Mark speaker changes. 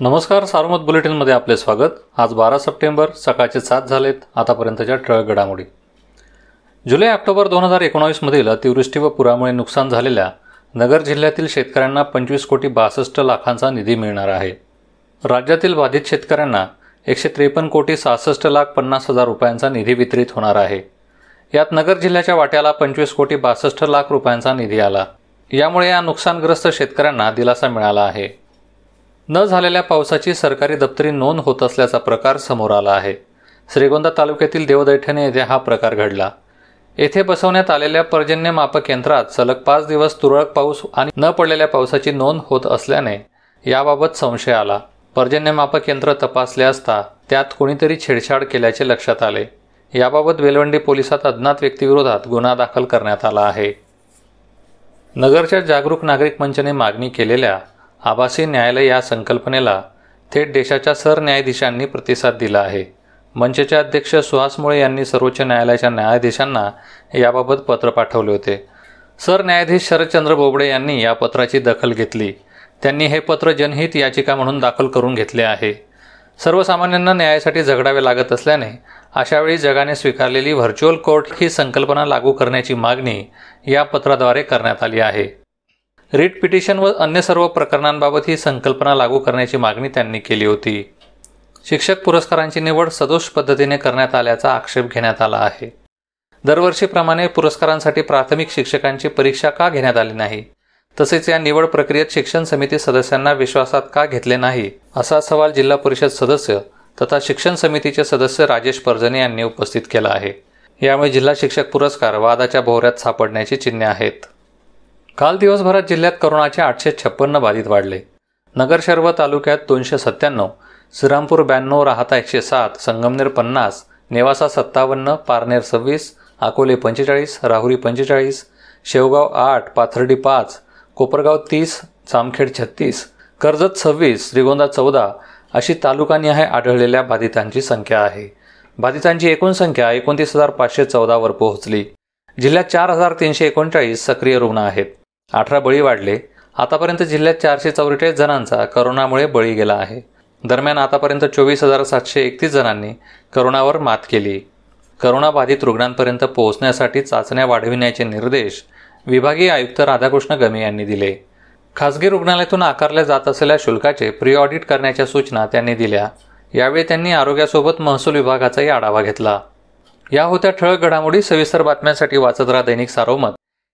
Speaker 1: नमस्कार सार्वमत बुलेटिनमध्ये आपले स्वागत. आज बारा सप्टेंबर सकाळचे सात झालेत आतापर्यंतच्या ठळक घडामोडी. जुलै ऑक्टोबर दोन हजार एकोणावीसमधील अतिवृष्टी व पुरामुळे नुकसान झालेल्या नगर जिल्ह्यातील शेतकऱ्यांना पंचवीस कोटी बासष्ट लाखांचा निधी मिळणार आहे. राज्यातील बाधित शेतकऱ्यांना एकशे त्रेपन्न कोटी सहासष्ट लाख पन्नास हजार रुपयांचा निधी वितरित होणार आहे. यात नगर जिल्ह्याच्या वाट्याला पंचवीस कोटी बासष्ट लाख रुपयांचा निधी आला. यामुळे या नुकसानग्रस्त शेतकऱ्यांना दिलासा मिळाला आहे. न झालेल्या पावसाची सरकारी दप्तरी नोंद होत असल्याचा प्रकार समोर आला आहे. श्रीगोंदा तालुक्यातील देवदैठणे येथे हा प्रकार घडला. येथे बसवण्यात आलेल्या पर्जन्य मापक यंत्रात सलग पाच दिवस तुरळक पाऊस आणि न पडलेल्या पावसाची नोंद होत असल्याने याबाबत संशय आला. पर्जन्य मापक यंत्र तपासले असता त्यात कोणीतरी छेडछाड केल्याचे लक्षात आले. याबाबत बेलवंडी पोलिसात अज्ञात व्यक्तीविरोधात गुन्हा दाखल करण्यात आला आहे. नगरच्या जागरूक नागरिक मंचने मागणी केलेल्या आभासी न्यायालय या संकल्पनेला थेट देशाच्या सरन्यायाधीशांनी प्रतिसाद दिला आहे. मंचचे अध्यक्ष सुहास मुळे यांनी सर्वोच्च न्यायालयाच्या न्यायाधीशांना याबाबत पत्र पाठवले होते. सरन्यायाधीश शरदचंद्र बोबडे यांनी या पत्राची दखल घेतली. त्यांनी हे पत्र जनहित याचिका म्हणून दाखल करून घेतले आहे. सर्वसामान्यांना न्यायासाठी झगडावे लागत असल्याने अशावेळी जगाने स्वीकारलेली व्हर्च्युअल कोर्ट ही संकल्पना लागू करण्याची मागणी या पत्राद्वारे करण्यात आली आहे. रिट पिटिशन व अन्य सर्व प्रकरणांबाबत ही संकल्पना लागू करण्याची मागणी त्यांनी केली होती. शिक्षक पुरस्कारांची निवड सदोष पद्धतीने करण्यात आल्याचा आक्षेप घेण्यात आला आहे. दरवर्षीप्रमाणे पुरस्कारांसाठी प्राथमिक शिक्षकांची परीक्षा का घेण्यात आली नाही? तसेच या निवड प्रक्रियेत शिक्षण समिती सदस्यांना विश्वासात का घेतले नाही? असा सवाल जिल्हा परिषद सदस्य तथा शिक्षण समितीचे सदस्य राजेश परजने यांनी उपस्थित केला आहे. यामुळे जिल्हा शिक्षक पुरस्कार वादाच्या भोवऱ्यात सापडण्याची चिन्हे आहेत. काल दिवसभरात जिल्ह्यात करोनाचे आठशे छप्पन्न बाधित वाढले. नगर शर्व तालुक्यात दोनशे सत्त्याण्णव श्रीरामपूर ब्याण्णव राहता एकशे सात संगमनेर पन्नास नेवासा सत्तावन्न पारनेर सव्वीस अकोले पंचेचाळीस राहुरी पंचेचाळीस शेवगाव आठ पाथर्डी पाच कोपरगाव तीस जामखेड छत्तीस कर्जत सव्वीस श्रीगोंदा चौदा अशी तालुकानिहाय आढळलेल्या बाधितांची संख्या आहे. बाधितांची एकूण संख्या एकोणतीस हजार पाचशे चौदावर पोहोचली. जिल्ह्यात चार हजार तीनशे एकोणचाळीस सक्रिय रुग्ण आहेत. अठरा बळी वाढले. आतापर्यंत जिल्ह्यात चारशे चौवेचाळीस जणांचा करोनामुळे बळी गेला आहे. दरम्यान आतापर्यंत चोवीस हजार सातशे एकतीस जणांनी करोनावर मात केली. करोनाबाधित रुग्णांपर्यंत पोहोचण्यासाठी चाचण्या वाढविण्याचे निर्देश विभागीय आयुक्त राधाकृष्ण गमे यांनी दिले. खासगी रुग्णालयातून आकारल्या जात असलेल्या शुल्काचे प्री ऑडिट करण्याच्या सूचना त्यांनी दिल्या. यावेळी त्यांनी आरोग्यासोबत महसूल विभागाचाही आढावा घेतला. या होत्या ठळक घडामोडी सविस्तर बातम्यांसाठी वाचत राहा दैनिक सारोमत.